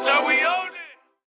That's how we own it.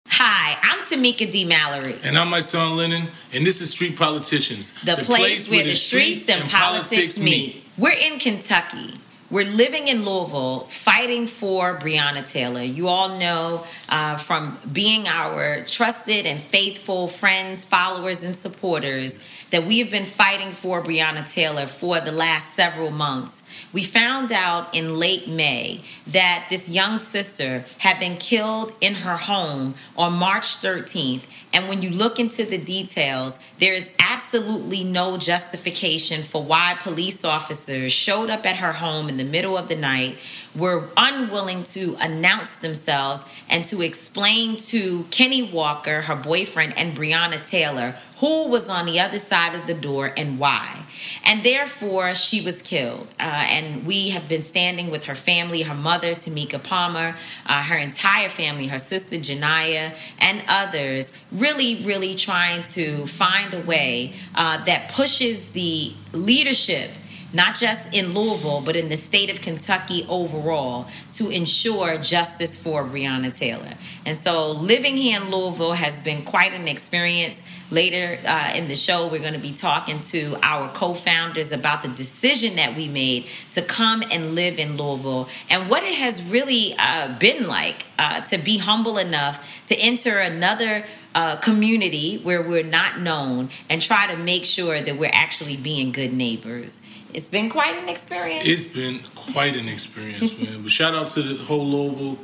Hi, I'm Tamika D. Mallory. And I'm Mysonne Linen, and this is Street Politicians, The, place, where the streets and politics meet. We're in Kentucky. We're living in Louisville, fighting for Breonna Taylor. You all know uh, from being our trusted and faithful friends, followers, and supporters that we have been fighting for Breonna Taylor for the last several months. We found out in late May that this young sister had been killed in her home on March 13th. And when you look into the details, there is absolutely no justification for why police officers showed up at her home in the middle of the night, were unwilling to announce themselves and to explain to Kenny Walker, her boyfriend, and Breonna Taylor who was on the other side of the door and why. And therefore, she was killed. Uh, and we have been standing with her family, her mother, Tamika Palmer, uh, her entire family, her sister, Ju'Niyah, and others, really, really trying to find a way uh, that pushes the leadership not just in Louisville, but in the state of Kentucky overall, to ensure justice for Breonna Taylor. And so living here in Louisville has been quite an experience. Later uh, in the show, we're going to be talking to our co founders about the decision that we made to come and live in Louisville and what it has really uh, been like uh, to be humble enough to enter another. Uh, community where we're not known and try to make sure that we're actually being good neighbors it's been quite an experience. It's been quite an experience, man. But shout out to the whole Louisville.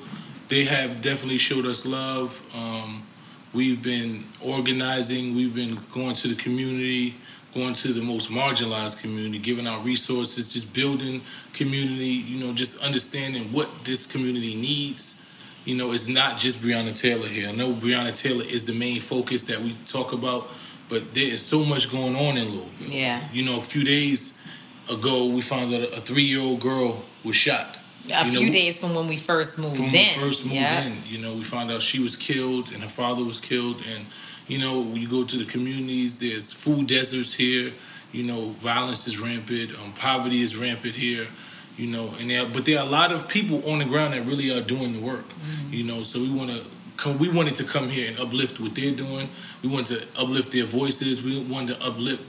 They have definitely showed us love. Um, we've been organizing. We've been going to the community, going to the most marginalized community, giving out resources, just building community. You know, just understanding what this community needs. You know, it's not just Breonna Taylor here. I know Breonna Taylor is the main focus that we talk about, but there is so much going on in Louisville. Yeah. You know, a few days ago, we found out a three-year-old girl was shot. A You few know, days from when we first moved from in. when we first moved Yeah. in. You know, we found out she was killed and her father was killed. And you know, when you go to the communities, there's food deserts here. You know, violence is rampant. Um, poverty is rampant here. You know, and there, but there are a lot of people on the ground that really are doing the work. Mm-hmm. You know, so we want to. Come, we wanted to come here and uplift what they're doing. We wanted to uplift their voices. We wanted to uplift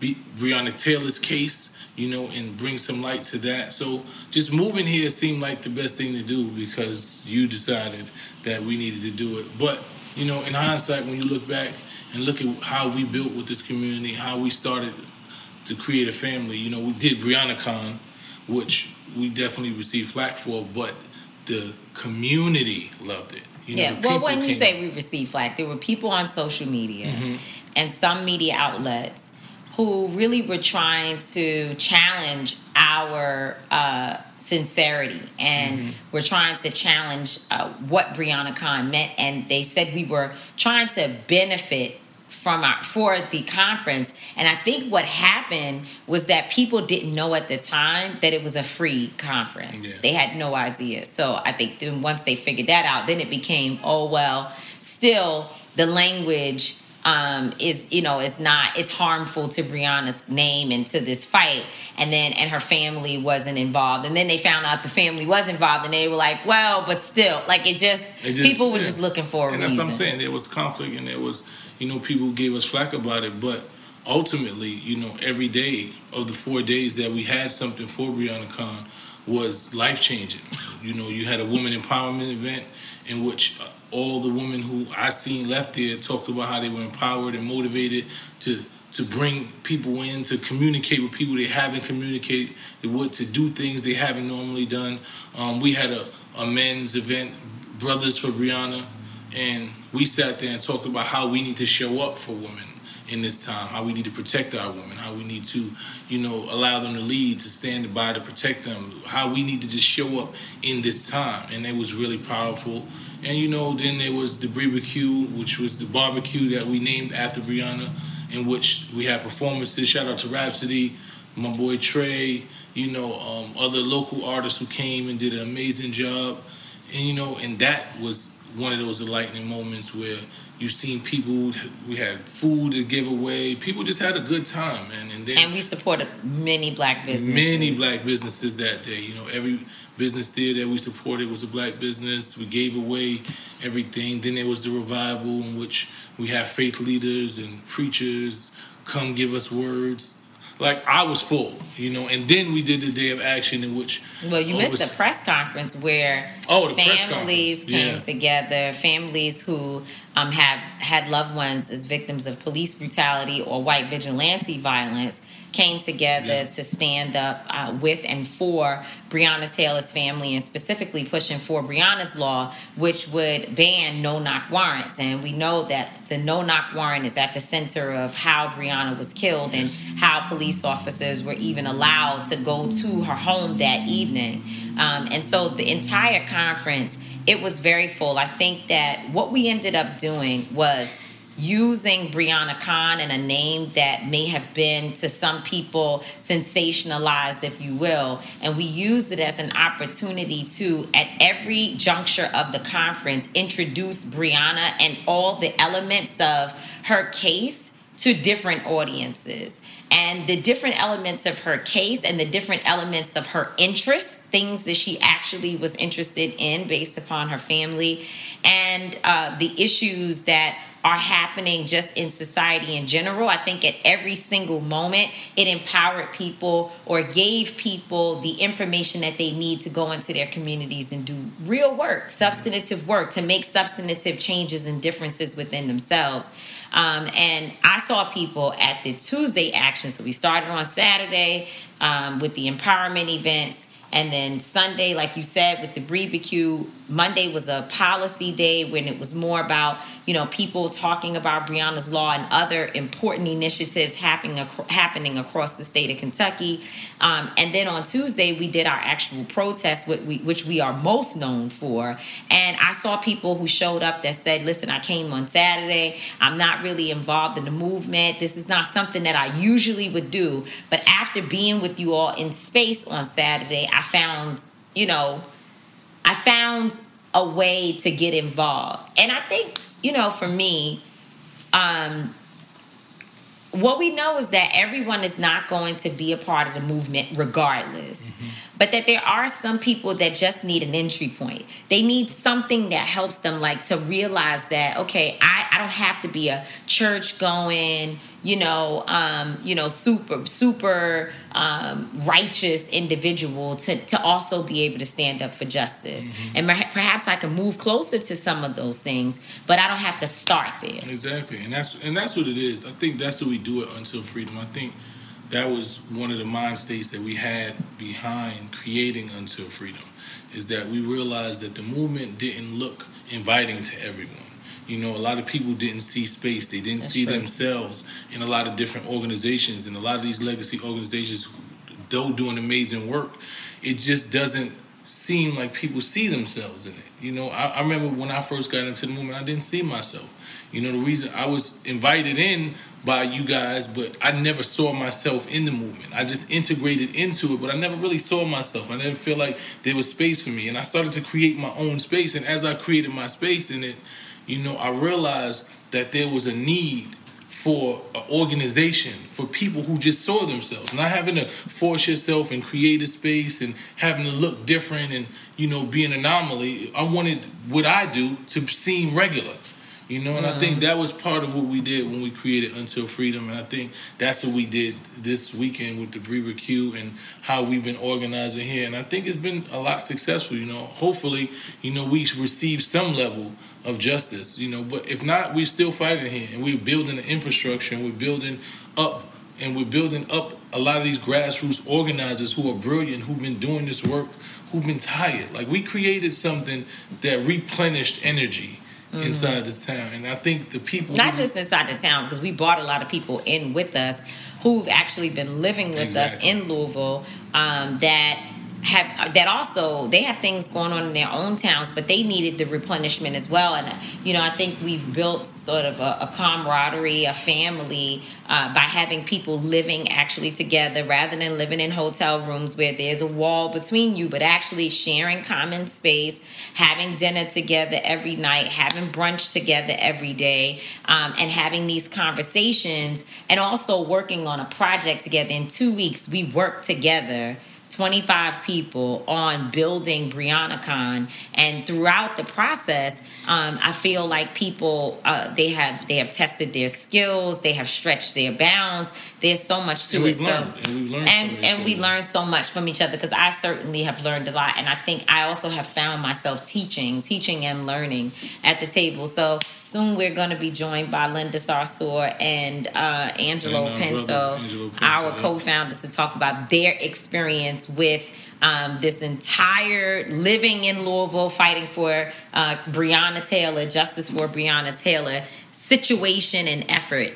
Be- Breonna Taylor's case, you know, and bring some light to that. So just moving here seemed like the best thing to do because you decided that we needed to do it. But, you know, in hindsight, when you look back and look at how we built with this community, how we started to create a family, you know, we did BreonnaCon, which we definitely received flack for, but the community loved it. You know, yeah. Well, when you came- say we received flack, there were people on social media Mm-hmm. and some media outlets who really were trying to challenge our uh, sincerity and Mm-hmm. were trying to challenge uh, what BreonnaCon meant. And they said we were trying to benefit from our for the conference and i think what happened was that people didn't know at the time that it was a free conference Yeah. they had no idea so i think then once they figured that out then it became oh well still the language um, is you know it's not it's harmful to Breonna's name and to this fight and then and her family wasn't involved and then they found out the family was involved and they were like well but still like it just, It just- people were yeah. just looking for and that's what I'm saying. There was conflict, and there was, you know, people gave us flack about it. But ultimately, you know, every day of the four days that we had something for BreonnaCon was life changing. You know, you had a woman empowerment event in which all the women who I seen left there talked about how they were empowered and motivated to to bring people in to communicate with people they haven't communicated with, to do things they haven't normally done. Um, we had a, a men's event, Brothers for Breonna, and we sat there and talked about how we need to show up for women in this time, how we need to protect our women, how we need to, you know, allow them to lead, to stand by to protect them, how we need to just show up in this time. And it was really powerful. And you know, then there was the barbecue, which was the barbecue that we named after Breonna, in which we had performances. Shout out to Rhapsody, my boy Trey, you know, um, other local artists who came and did an amazing job. And you know, and that was one of those enlightening moments where you've seen people. We had food to give away. People just had a good time, man. And then and we supported many black businesses many black businesses that day. You know, every business there that we supported was a black business. We gave away everything. Then there was the revival in which we have faith leaders and preachers come give us words. Like I was full, you know, and then we did the day of action in which Well, you missed over- the press conference where Oh, families came Yeah. together, families who um, have had loved ones as victims of police brutality or white vigilante violence came together Yeah. to stand up uh, with and for Breonna Taylor's family and specifically pushing for Breonna's law, which would ban no knock warrants. And we know that the no knock warrant is at the center of how Breonna was killed and how police officers were even allowed to go to her home that evening. Um, and so the entire conference, it was very full. I think that what we ended up doing was using BreonnaCon and a name that may have been to some people sensationalized, if you will. And we used it as an opportunity to, at every juncture of the conference, introduce Breonna and all the elements of her case to different audiences. And the different elements of her case and the different elements of her interests, things that she actually was interested in based upon her family, and uh, the issues that are happening just in society in general. I think at every single moment, it empowered people or gave people the information that they need to go into their communities and do real work, substantive work, to make substantive changes and differences within themselves. Um, and I saw people at the Tuesday action. So we started on Saturday um, with the empowerment events. And then Sunday, like you said, with the barbecue, Monday was a policy day when it was more about, you know, people talking about Breonna's law and other important initiatives happening happening across the state of Kentucky. Um, and then on Tuesday, we did our actual protest, which we, which we are most known for. And I saw people who showed up that said, listen, I came on Saturday. I'm not really involved in the movement. This is not something that I usually would do. But after being with you all in space on Saturday, I found, you know, I found a way to get involved. And I think, you know, for me, um, what we know is that everyone is not going to be a part of the movement regardless. But that there are some people that just need an entry point. They need something that helps them like to realize that, okay, I, I don't have to be a church going, you know, um, you know, super, super um, righteous individual to, to also be able to stand up for justice. And perha- perhaps I can move closer to some of those things, but I don't have to start there. Exactly, and that's and that's what it is. I think that's what we do it until freedom. I think that was one of the mind states that we had behind creating until freedom, is that we realized that the movement didn't look inviting to everyone. You know, a lot of people didn't see space. They didn't That's see true. themselves in a lot of different organizations, and a lot of these legacy organizations, though doing amazing work, it just doesn't seem like people see themselves in it. You know, I, I, remember when I first got into the movement, I didn't see myself. You know, the reason I was invited in by you guys, but I never saw myself in the movement. I just integrated into it, but I never really saw myself. I never feel like there was space for me. And I started to create my own space. And as I created my space in it, you know, I realized that there was a need for an organization for people who just saw themselves not having to force yourself and create a space and having to look different and you know be an anomaly i wanted what i do to seem regular you know and mm-hmm. i think that was part of what we did when we created until freedom and i think that's what we did this weekend with the Brewer Q and how we've been organizing here and i think it's been a lot successful you know hopefully you know we receive some level of justice, you know. But if not, we're still fighting here, and we're building the infrastructure, and we're building up, and we're building up a lot of these grassroots organizers who are brilliant, who've been doing this work, who've been tired. Like we created something that replenished energy. Mm-hmm. Inside the town, and I think the people not who, just inside the town because we brought a lot of people in with us who've actually been living with exactly. us in Louisville um, that have that also they have things going on in their own towns but they needed the replenishment as well. And you know i think we've built sort of a, a camaraderie a family uh, by having people living actually together rather than living in hotel rooms where there's a wall between you but actually sharing common space having dinner together every night having brunch together every day um, and having these conversations and also working on a project together. In two weeks we work together 25 people on building BreonnaCon, and throughout the process, um, I feel like people uh, they have they have tested their skills, they have stretched their bounds. There's so much to and it. So learned, and we learned and, and we learned so much from each other because I certainly have learned a lot, and I think I also have found myself teaching, teaching and learning at the table. So soon we're going to be joined by Linda Sarsour and uh, Angelo, and, uh, Pinto, Angelo Pinto, our yeah. co-founders, to talk about their experience with. Um, this entire living in Louisville, fighting for uh, Breonna Taylor, justice for Breonna Taylor situation and effort.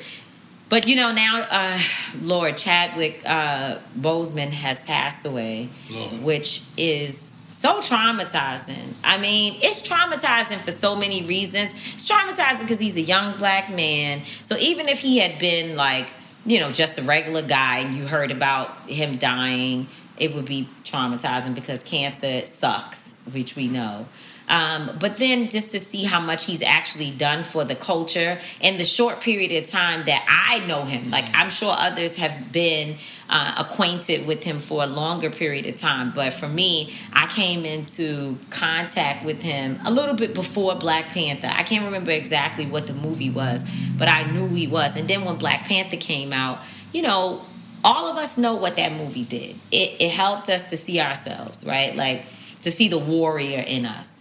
But you know now, uh, Lord Chadwick uh, Boseman has passed away, Lord. which is so traumatizing. I mean, it's traumatizing for so many reasons. It's traumatizing because he's a young black man. So even if he had been like, you know, just a regular guy and you heard about him dying, it would be traumatizing because cancer sucks, which we know. Um, but then just to see how much he's actually done for the culture in the short period of time that I know him. Like I'm sure others have been uh, acquainted with him for a longer period of time. But for me, I came into contact with him a little bit before Black Panther. I can't remember exactly what the movie was, but I knew he was. And then when Black Panther came out, you know, all of us know what that movie did. It, it helped us to see ourselves, right? Like to see the warrior in us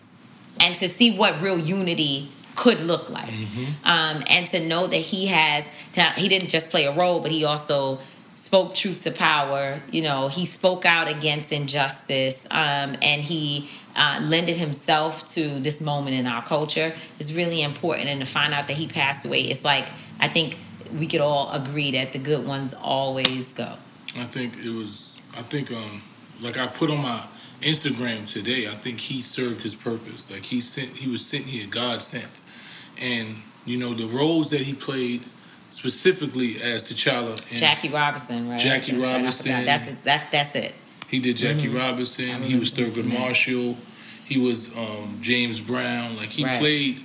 and to see what real unity could look like. Mm-hmm. Um, and to know that he has, he didn't just play a role, but he also spoke truth to power. You know, he spoke out against injustice um, and he uh, lended himself to this moment in our culture is really important. And to find out that he passed away, it's like, I think we could all agree that the good ones always go. I think it was, I think, um, like I put on my, Instagram today, I think he served his purpose. Like he sent, he was sent here, God sent, and you know the roles that he played specifically as T'Challa. And Jackie Robinson, right? Jackie that's Robinson. Right, that's it. That's that's it. He did Jackie mm-hmm. Robinson. He was Thurgood Marshall. He was um, James Brown. Like he right. played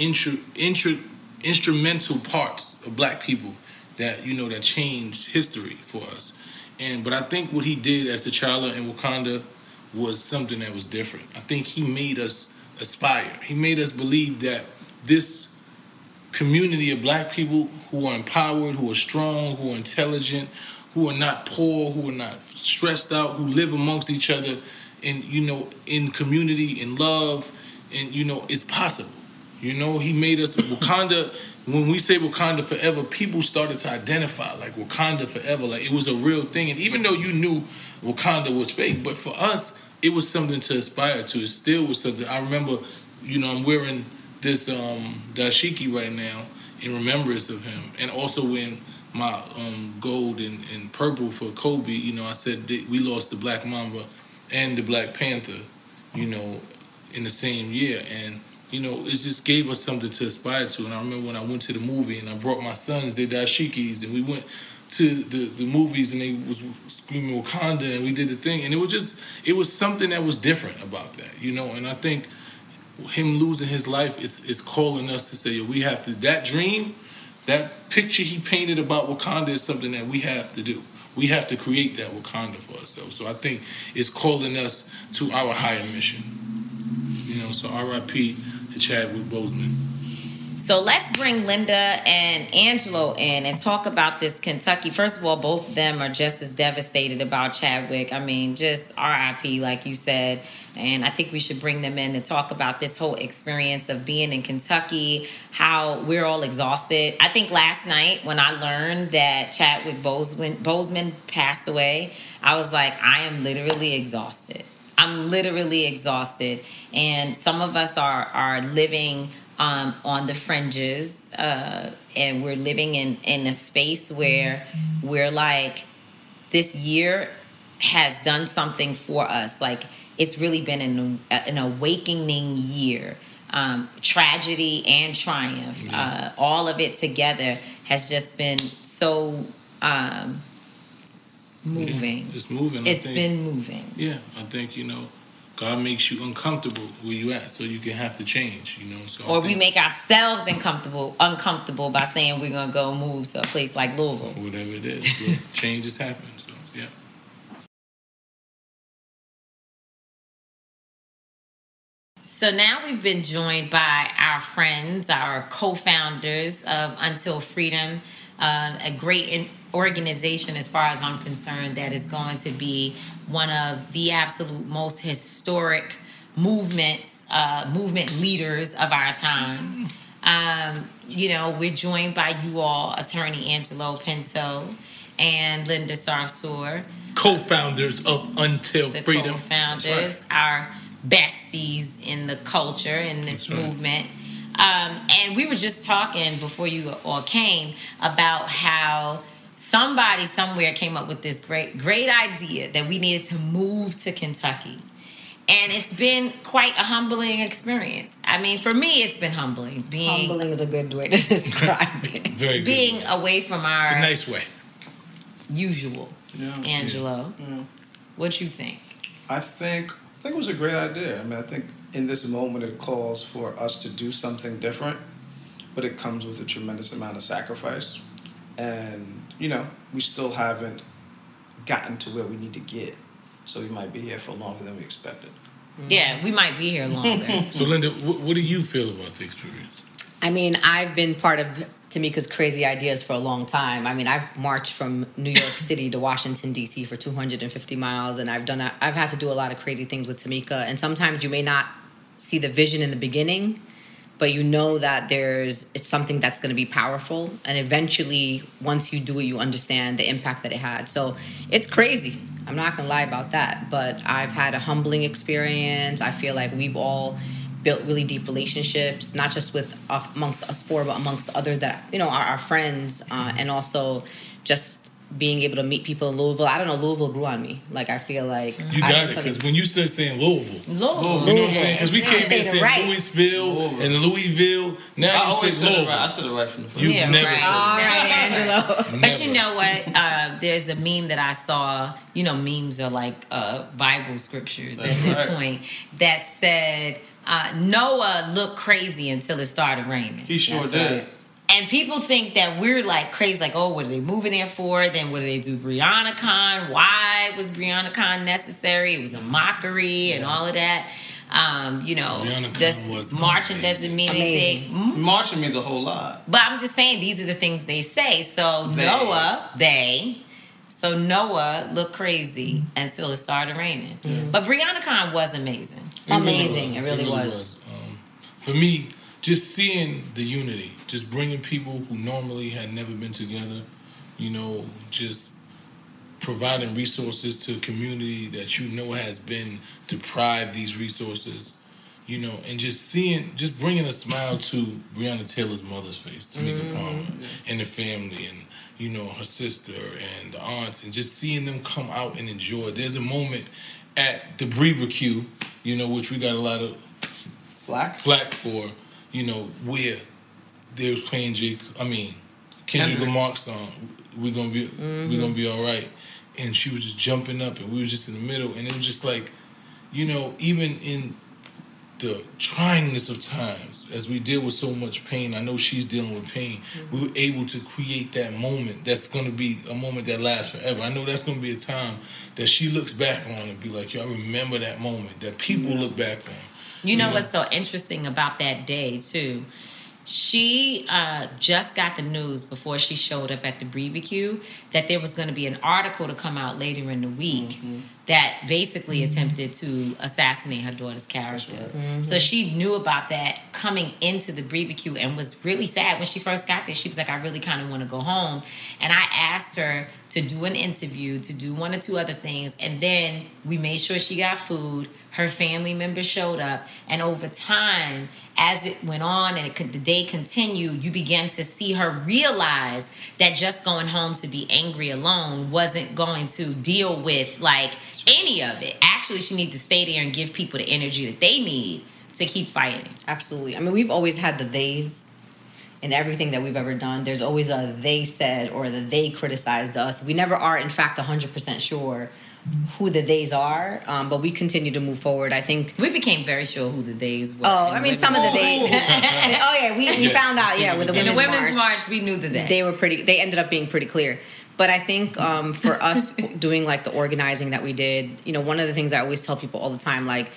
Intru, intru, instrumental parts of black people that you know that changed history for us. And but I think what he did as T'Challa in Wakanda was something that was different. I think he made us aspire. He made us believe that this community of black people who are empowered, who are strong, who are intelligent, who are not poor, who are not stressed out, who live amongst each other and you know in community in love and you know it's possible you know, he made us Wakanda. when we say Wakanda forever, people started to identify like Wakanda forever, like it was a real thing. And even though you knew Wakanda was fake, but for us, it was something to aspire to. It still was something. I remember, you know, I'm wearing this um, dashiki right now in remembrance of him, and also when my um, gold and, and purple for Kobe, you know, I said we lost the Black Mamba and the Black Panther, you know, in the same year, and you know, it just gave us something to aspire to. And I remember when I went to the movie and I brought my sons their dashikis and we went to the, the movies and they was screaming Wakanda and we did the thing and it was just it was something that was different about that, you know. And I think him losing his life is is calling us to say we have to that dream, that picture he painted about Wakanda is something that we have to do. We have to create that Wakanda for ourselves. So I think it's calling us to our higher mission. You know, so RIP to Chadwick Boseman. So let's bring Linda and Angelo in and talk about this Kentucky. First of all, both of them are just as devastated about Chadwick. I mean, just RIP, like you said. And I think we should bring them in to talk about this whole experience of being in Kentucky, how we're all exhausted. I think last night when I learned that Chadwick Boseman, Boseman passed away, I was like, I am literally exhausted. I'm literally exhausted. And some of us are are living um, on the fringes, uh, and we're living in in a space where we're like, this year has done something for us. Like it's really been an an awakening year. Um, tragedy and triumph, uh, all of it together has just been so um, moving. Yeah, it's moving. I It's think. been moving. Yeah, I think you know, God makes you uncomfortable where you at, so you can have to change. You know, so I Or we make ourselves uncomfortable uncomfortable by saying we're gonna go move to a place like Louisville. whatever it is, yeah, changes happen. So yeah. So now we've been joined by our friends, our co-founders of Until Freedom, uh, a great in- organization as far as I'm concerned that is going to be one of the absolute most historic movements, uh, movement leaders of our time. Um, you know, we're joined by you all, Attorney Angelo Pinto and Linda Sarsour. Co-founders of Until the Freedom. co-founders, our besties in the culture in this right. movement. Um, and we were just talking before you all came about how somebody somewhere came up with this great, great idea that we needed to move to Kentucky. And it's been quite a humbling experience. I mean, for me, it's been humbling. Being Humbling is a good way to describe it. Very good. being away from It's our nice way. usual. Angelo, mm. what you think? I think I think it was a great idea. I mean, I think in this moment it calls for us to do something different, but it comes with a tremendous amount of sacrifice, and you know we still haven't gotten to where we need to get, so we might be here for longer than we expected. Mm-hmm. Yeah, we might be here longer. So Linda, what, what do you feel about the experience? I mean, I've been part of Tamika's crazy ideas for a long time. I mean, I've marched from New York City to Washington D.C. for 250 miles, and I've done. A, I've had to do a lot of crazy things with Tamika. And sometimes you may not see the vision in the beginning, but you know that there's it's something that's going to be powerful. And eventually, once you do it, you understand the impact that it had. So it's crazy. I'm not going to lie about that. But I've had a humbling experience. I feel like we've all built really deep relationships, not just with amongst us four, but amongst others that you know are our friends, uh, and also just being able to meet people in Louisville. I don't know, Louisville grew on me. Like I feel like You I got was it, because when you start saying Louisville, Louisville. you know what I'm saying? Because we Yeah, came I'm here saying it right. Louisville and Louisville. Now I you always say said Louisville. right. I said it right from the first. You've Yeah, never right. said All it. right, Angelo. But you know what? Uh, there's a meme that I saw. You know, memes are like uh, Bible scriptures That's at this right. point that said uh, Noah looked crazy until it started raining. He sure That's did. Right. And people think that we're like crazy, like, oh, what are they moving there for? Then what do they do? BreonnaCon? Why was BreonnaCon necessary? It was a mockery and all of that. Um, you know, Breonna this Con was marching amazing. doesn't mean Amazing. anything. Mhm. Marching means a whole lot. But I'm just saying these are the things they say. So They. Noah, they. So Noah looked crazy until it started raining. But BreonnaCon was amazing. It really Amazing. was. It really was. Um, for me, just seeing the unity, just bringing people who normally had never been together, you know, just providing resources to a community that you know has been deprived these resources, you know, and just seeing, just bringing a smile to Breonna Taylor's mother's face, Tamika mm-hmm. Palmer, and the family, and you know her sister and the aunts, and just seeing them come out and enjoy. There's a moment at the Barbecue, you know, which we got a lot of Flack. flack for, you know, where they was playing Jake. I mean, Kendrick, Kendrick. Lamar's song. We gonna be, we mm-hmm. gonna be all right. And she was just jumping up, and we were just in the middle, and it was just like, you know, even in the tryingness of times, as we deal with so much pain, I know she's dealing with pain. Mm-hmm. We were able to create that moment. That's gonna be a moment that lasts forever. I know that's gonna be a time that she looks back on and be like, "Yo, I remember that moment." That people mm-hmm. look back on. You know what's so interesting about that day too She uh, just got the news before she showed up at the BBQ that there was going to be an article to come out later in the week Mm-hmm. that basically attempted to assassinate her daughter's character. Mhm. So she knew about that coming into the BBQ and was really sad when she first got there. She was like, I really kind of want to go home. And I asked her to do an interview, to do one or two other things. And then we made sure she got food. Her family members showed up. And over time, as it went on and could, the day continued, you began to see her realize that just going home to be angry alone wasn't going to deal with like any of it. Actually, she needed to stay there and give people the energy that they need to keep fighting. Absolutely. I mean, we've always had the theys in everything that we've ever done. There's always a they said or the they criticized us. We never are, in fact, 100% sure who the theys are, um, but we continue to move forward. I think we became very sure who the theys were. Oh, I mean, some of the women's days. oh yeah, we, we Yeah. found out. Yeah, with the In the women's, women's march, we knew the day. They were pretty. They ended up being pretty clear. But I think um, for us doing like the organizing that we did, you know, one of the things I always tell people all the time, like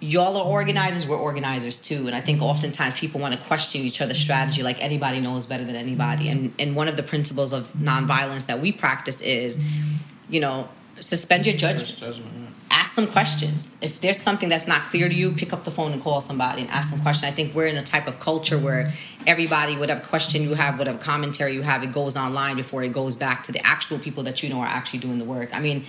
y'all are organizers, we're organizers too. And I think oftentimes people want to question each other's strategy, like anybody knows better than anybody. And and one of the principles of nonviolence that we practice is, you know, suspend your judgment ask some questions. If there's something that's not clear to you, pick up the phone and call somebody and ask some questions. I think we're in a type of culture where everybody, whatever question you have, whatever commentary you have, it goes online before it goes back to the actual people that you know are actually doing the work. I mean,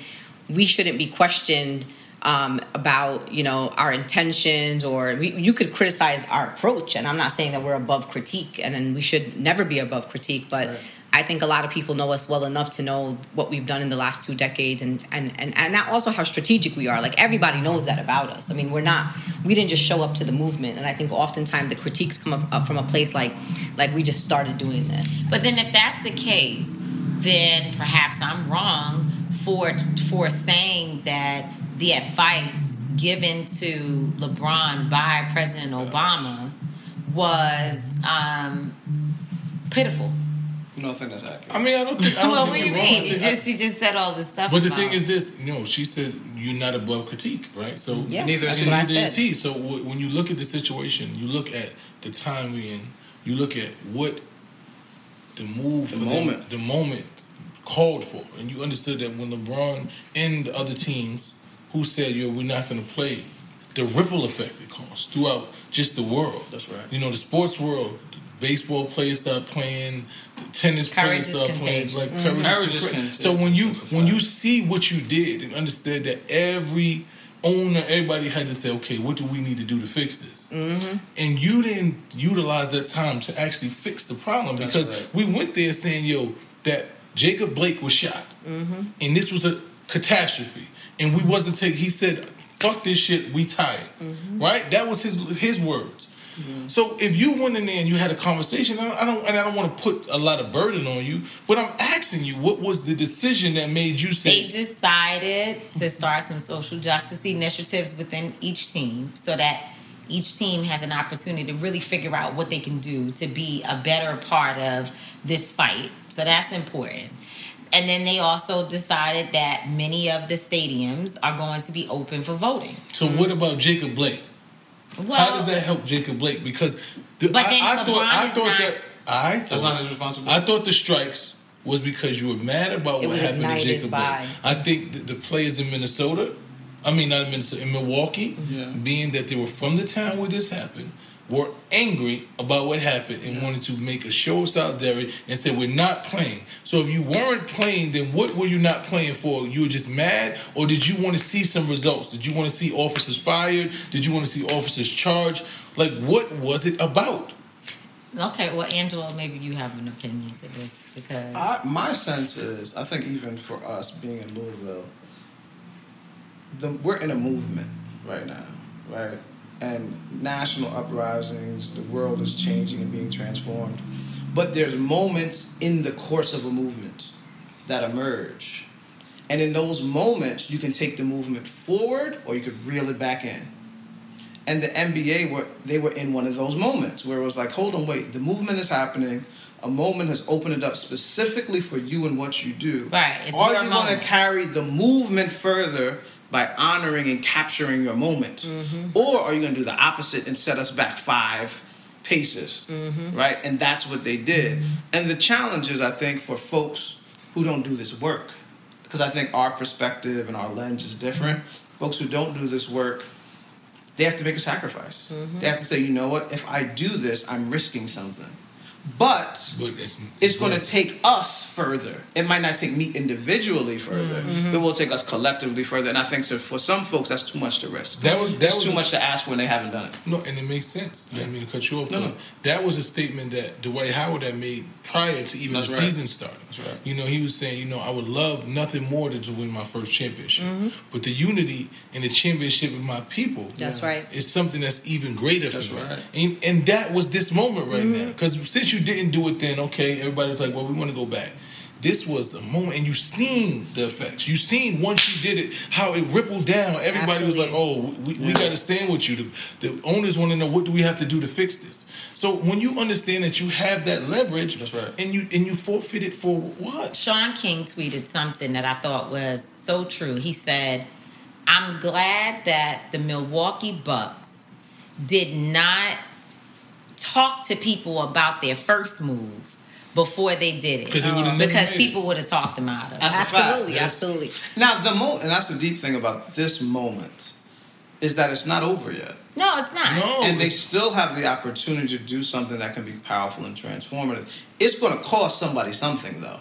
we shouldn't be questioned um, about you know our intentions or we, you could criticize our approach and i'm not saying that we're above critique and, and we should never be above critique but I think a lot of people know us well enough to know what we've done in the last two decades and and and, and also how strategic we are. Like everybody knows that about us. I mean, we're not we didn't just show up to the movement. And I think oftentimes the critiques come up, up from a place like like we just started doing this. But then if that's the case, then perhaps I'm wrong for for saying that the advice given to LeBron by President Obama was um, pitiful. No, I think that's accurate. I mean, I don't think. I don't well, think what do you you're wrong. I mean? think- just she just said all this stuff. But the about- thing is this, you know, she said you're not above critique, right? So Yeah, Neither that's is what I neither is he. So w- when you look at the situation, you look at the time we in, you look at what the move, The for them- moment. the moment called for, and you understood that when LeBron and the other teams who said, "Yo, we're not going to play," the ripple effect it caused throughout just the world. That's right. You know, the sports world. The Baseball players start playing, tennis Courage players is start playing. contagious. Like Mhm. courage, Courage is is contagious. So when you when you see what you did and understood that every owner, everybody had to say, okay, what do we need to do to fix this? Mm-hmm. And you didn't utilize that time to actually fix the problem That's because right. we went there saying, yo, that Jacob Blake was shot, Mm-hmm. and this was a catastrophe, and we wasn't taking. He said, "Fuck this shit, we tired." Mm-hmm. Right? That was his his words. Mm-hmm. So if you went in there and you had a conversation, I don't, I don't and I don't want to put a lot of burden on you, but I'm asking you, what was the decision that made you say? They decided to start some social justice initiatives within each team so that each team has an opportunity to really figure out what they can do to be a better part of this fight. So that's important. And then they also decided that many of the stadiums are going to be open for voting. So what about Jacob Blake? Well, How does that help Jacob Blake? Because the, But I, then I LeBron thought I is thought not- that I thought That's not his responsibility. I thought the strikes was because you were mad about It what happened to Jacob by- Blake. I think that the players in Minnesota, I mean not in Minnesota, in Milwaukee, Yeah. being that they were from the town where this happened, were angry about what happened and wanted to make a show of solidarity and said we're not playing. So if you weren't playing, then what were you not playing for? You were just mad, or did you want to see some results? Did you want to see officers fired? Did you want to see officers charged? Like what was it about? Okay, well, Angelo, maybe you have an opinion to this because I, my sense is, I think even for us being in Louisville, the, we're in a movement right now, right? And national uprisings, the world is changing and being transformed. But there's moments in the course of a movement that emerge. And in those moments, you can take the movement forward or you could reel it back in. And the NBA were they were in one of those moments where it was like, hold on, wait, the movement is happening. A moment has opened it up specifically for you and what you do. Right, it's Are you going to carry the movement further by honoring and capturing your moment, Mm-hmm. or are you going to do the opposite and set us back five paces, Mm-hmm. right? And that's what they did. And the challenge is, I think, for folks who don't do this work, because I think our perspective and our lens is different. Folks who don't do this work, they have to make a sacrifice. Mm-hmm. They have to say, you know what? If I do this, I'm risking something. But But it's, it's going to take us further. It might not take me individually further, Mm-hmm. but it will take us collectively further. And I think so for some folks, that's too much to risk. That was- that It's was too a- much to ask when they haven't done it. No, and it makes sense. I didn't mean to cut you off. No, no. That was a statement that Dwight Howard had made prior to even That's the right. season starting. That's right. You know, he was saying, you know, I would love nothing more than to win my first championship. Mm-hmm. But the unity and the championship of my people That's right. is something that's even greater That's for me. right. And, and that was this moment right Mm-hmm. now. Because since you didn't do it then, okay, everybody's like, well, we want to go back. This was the moment, and you seen the effects. You seen once you did it, how it rippled down. Everybody was like, "Oh, we, we got to stand with you." The, the owners want to know what do we have to do to fix this. So when you understand that you have that leverage, That's right. and you and you forfeited for what? Shaun King tweeted something that I thought was so true. He said, I'm glad that the Milwaukee Bucks did not talk to people about their first move before they did it. 'Cause they would've Because people would have talked them out of it. That's fact. Absolutely, Yes. absolutely. Now, the mo and that's the deep thing about this moment is that it's not over yet. No, it's not. No, and they still have the opportunity to do something that can be powerful and transformative. It's going to cost somebody something, though.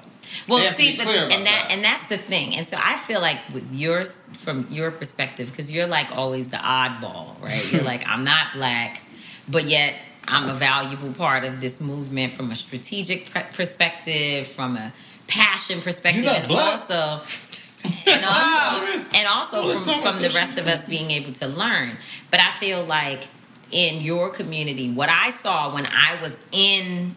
Well, They see, but, and that, that. and that's the thing. And so I feel like with yours, from your perspective, because you're like always the oddball, right? You're like I'm not black, but yet I'm a valuable part of this movement from a strategic pre- perspective, from a passion perspective, and also and also, and also Well, from, from the rest of us being able to learn. But I feel like in your community, what I saw when I was in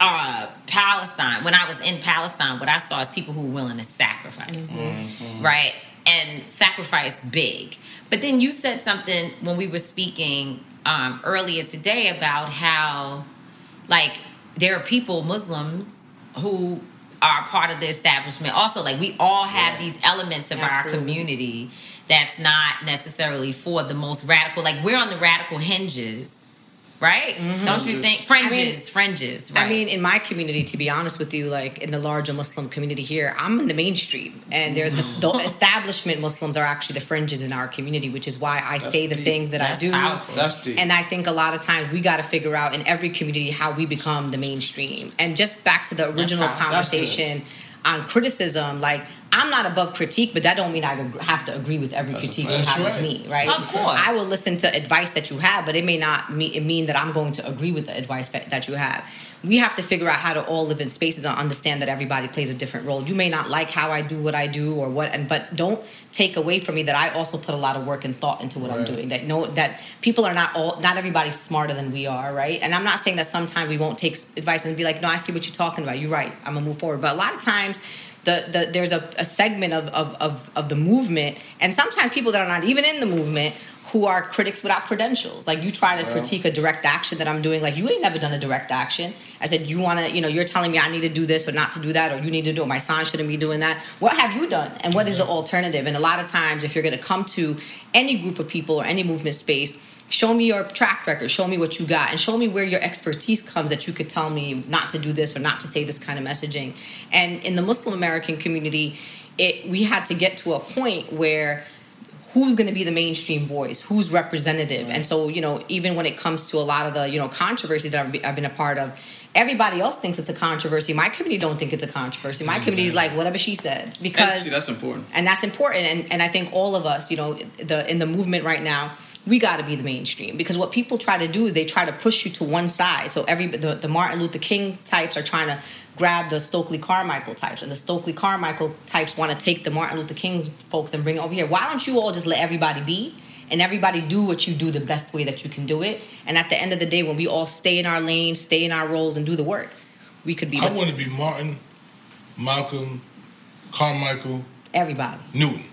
uh, Palestine, when I was in Palestine, what I saw is people who were willing to sacrifice, Mm-hmm. right? And sacrifice big. But then you said something when we were speaking um, earlier today about how, like, there are people, Muslims, who are part of the establishment. Also, like, we all have these elements of our community that's not necessarily for the most radical. Like, we're on the radical hinges. Right? Mm-hmm. Don't you think fringes? I mean- fringes. Right. I mean, in my community, to be honest with you, like in the larger Muslim community here, I'm in the mainstream, and they're the, the establishment Muslims are actually the fringes in our community, which is why I say the deep. things that That's I do. powerful. That's deep. And I think a lot of times we got to figure out in every community how we become the mainstream. And just back to the original powerful. That's good. conversation on criticism, like I'm not above critique, but that don't mean I have to agree with every That's critique you have That's of me, right? Of course. I will listen to advice that you have, but it may not mean, mean that I'm going to agree with the advice that that you have. We have to figure out how to all live in spaces and understand that everybody plays a different role. You may not like how I do what I do or what, and but don't take away from me that I also put a lot of work and thought into what I'm doing. That no, that people are not all, not everybody's smarter than we are, right? And I'm not saying that sometimes we won't take advice and be like, no, I see what you're talking about. You're right. I'm gonna move forward. But a lot of times the, the there's a, a segment of, of, of, of the movement and sometimes people that are not even in the movement who are critics without credentials. Like you try to critique a direct action that i'm doing like you ain't never done a direct action. I said you want to you know you're telling me i need to do this but not to do that or you need to do it my son shouldn't be doing that. What have you done and what is the alternative? And a lot of times if you're going to come to any group of people or any movement space show me your track record show me what you got and show me where your expertise comes that you could tell me not to do this or not to say this kind of messaging. And in the muslim american community it we had to get to a point where who's going to be the mainstream voice who's representative. And so you know even when it comes to a lot of the you know controversy that I've, I've been a part of everybody else thinks it's a controversy. My community don't think it's a controversy. My community is like whatever she said. And because see, that's important. and that's important. And, and i think all of us you know the in the movement right now we got to be the mainstream. Because what people try to do they try to push you to one side. So every the, the martin luther king types are trying to grab the stokely carmichael types and the stokely carmichael types want to take the martin luther king folks and bring it over here why don't you all just let everybody be and everybody do what you do the best way that you can do it and at the end of the day when we all stay in our lane stay in our roles and do the work we could be I want to be Martin, Malcolm, Carmichael, everybody Newton.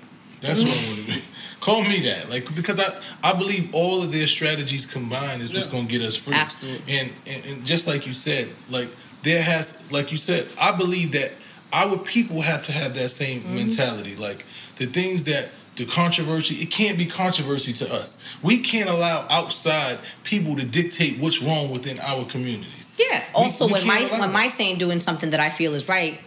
That's what I want to be. Call me that, like because I I believe all of their strategies combined is what's Yeah. going to get us free. Absolutely. And, and and just like you said, like there has, like you said, I believe that our people have to have that same Mm-hmm. mentality. Like the things that the controversy, it can't be controversy to us. We can't allow outside people to dictate what's wrong within our communities. Yeah. Also, we when my when my saying doing something that I feel is right,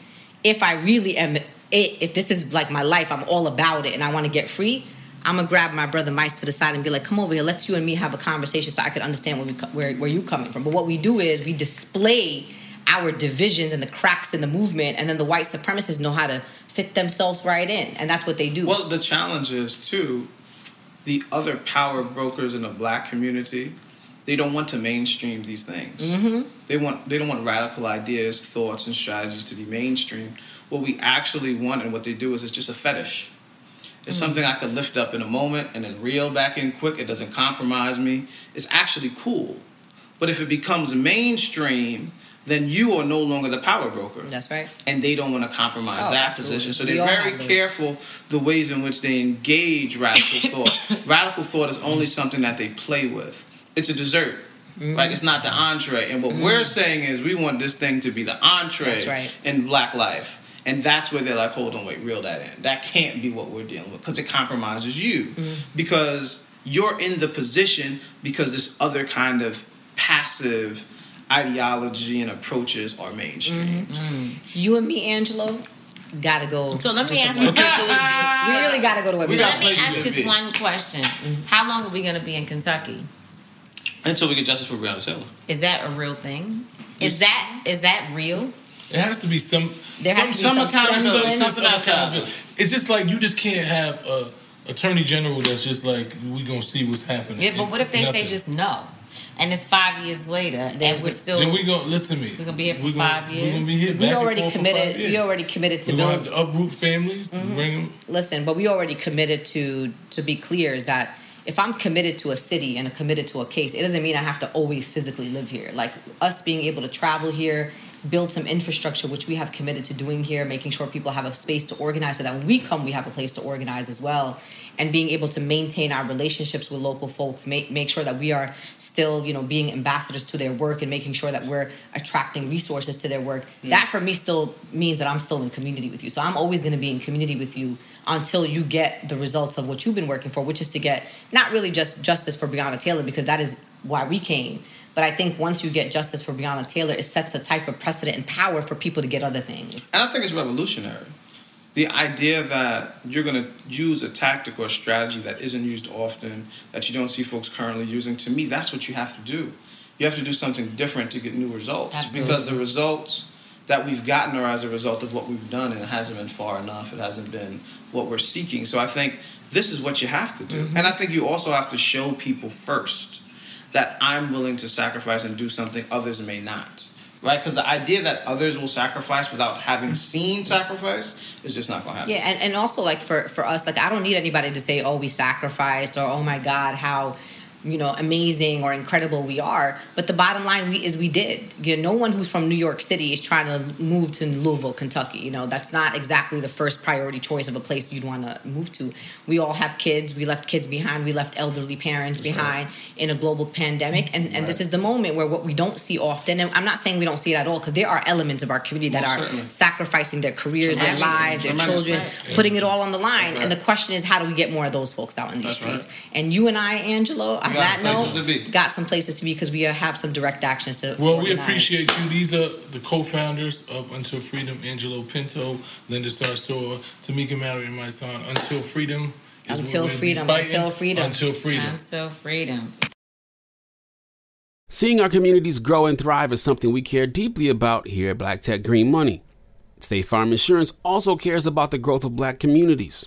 if I really am, it, if this is like my life, I'm all about it, and I want to get free. I'm gonna grab my brother Mice to the side and be like, "Come over here, let's you and me have a conversation, so I could understand where we where where you coming from." But what we do is we display our divisions and the cracks in the movement, and then the white supremacists know how to fit themselves right in, and that's what they do. Well, the challenge is too, the other power brokers in the black community, they don't want to mainstream these things. Mhm. They want they don't want radical ideas, thoughts, and strategies to be mainstream. What we actually want and what they do is it's just a fetish. It's Mm. something I could lift up in a moment and then reel back in quick. It doesn't compromise me. It's actually cool. But if it becomes mainstream, then you are no longer the power broker. That's right. And they don't want to compromise Oh, that absolutely. position. So they're very careful the ways in which they engage radical thought. radical thought is only something that they play with. It's a dessert. Mm-hmm. Like it's not the entree. And what we're saying is we want this thing to be the entree right. in black life. And that's where they're like, hold on, wait, reel that in. That can't be what we're dealing with because it compromises you. Mm-hmm. Because you're in the position because this other kind of passive ideology and approaches are mainstream. Mm-hmm. You and me, Angelo, gotta go. So let me ask you work. We really gotta go to a meeting. Let me ask to this one question. How long are we going to be in Kentucky? Until we get justice for Breonna Taylor. Is that a real thing? Is that is that real? It has to be some There some, has to be some accountability, semblance. some accountability. It's just like you just can't have a attorney general that's just like we gonna see what's happening. Yeah, but what if they Nothing. say just no? And it's five years later, and we're still. Then we gonna listen to me. We're gonna be here for We gonna- five We years. gonna be here. We back and already for committed. five years. We already committed to We gonna have build. to uproot families, Mm-hmm. bring them. Listen, but we already committed to. To be clear, is that if I'm committed to a city and committed to a case, it doesn't mean I have to always physically live here. Like us being able to travel here, build some infrastructure, which we have committed to doing here, making sure people have a space to organize, so that when we come, we have a place to organize as well, and being able to maintain our relationships with local folks, make make sure that we are still, you know, being ambassadors to their work and making sure that we're attracting resources to their work. Mm. That for me still means that I'm still in community with you. So I'm always going to be in community with you until you get the results of what you've been working for, which is to get not really just justice for Breonna Taylor, because that is why we came. But I think once you get justice for Breonna Taylor, it sets a type of precedent and power for people to get other things. And I think it's revolutionary. The idea that you're going to use a tactic or a strategy that isn't used often, that you don't see folks currently using, to me, that's what you have to do. You have to do something different to get new results. Absolutely. Because the results that we've gotten are as a result of what we've done, and it hasn't been far enough. It hasn't been what we're seeking. So I think this is what you have to do. Mm-hmm. And I think you also have to show people first that I'm willing to sacrifice and do something others may not. Right? Because the idea that others will sacrifice without having seen sacrifice is just not going to happen. Yeah, and, and also like for for us, like I don't need anybody to say, "Oh, we sacrificed," or "Oh my God, how." You know, amazing or incredible we are, but the bottom line we is we did. You know, no one who's from New York City is trying to move to Louisville, Kentucky. You know, that's not exactly the first priority choice of a place you'd want to move to. We all have kids. We left kids behind. We left elderly parents behind in a global pandemic, and and this is the moment where what we don't see often. And I'm not saying we don't see it at all, because there are elements of our community that Most are certainly. sacrificing their careers, their Tremendously. lives, their children, Right. putting it all on the line. That's And the question is, how do we get more of those folks out in these That's right. streets? And you and I, Angelo, got that note, got some places to be because we uh, have some direct actions to. Well, we appreciate you. These are the co-founders of Until Freedom: Angelo Pinto, Linda Sarsour, Tamika Mallory, and Mysonne. Until Freedom. is Until we'll be freedom, until freedom. Until freedom. Until freedom. Seeing our communities grow and thrive is something we care deeply about here at Black Tech Green Money. State Farm Insurance also cares about the growth of black communities.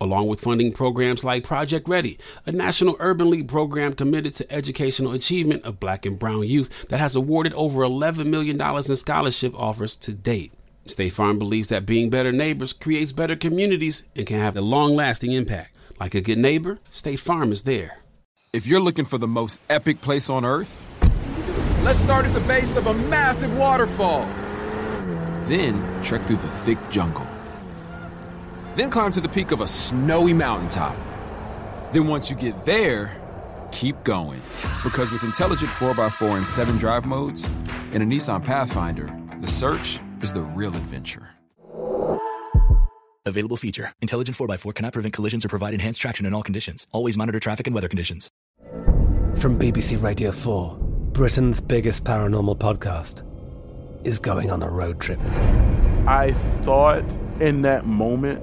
along with funding programs like Project Ready, a national urban league program committed to educational achievement of black and brown youth that has awarded over $11 million in scholarship offers to date. State Farm believes that being better neighbors creates better communities and can have a long lasting impact. Like a good neighbor, State Farm is there. If you're looking for the most epic place on earth, let's start at the base of a massive waterfall. Then trek through the thick jungle. Then climb to the peak of a snowy mountaintop. Then once you get there, keep going. Because with intelligent 4x4 and 7 drive modes and a Nissan Pathfinder, the search is the real adventure. Available feature. Intelligent 4x4 cannot prevent collisions or provide enhanced traction in all conditions. Always monitor traffic and weather conditions. From BBC Radio 4, Britain's biggest paranormal podcast is going on a road trip. I thought in that moment,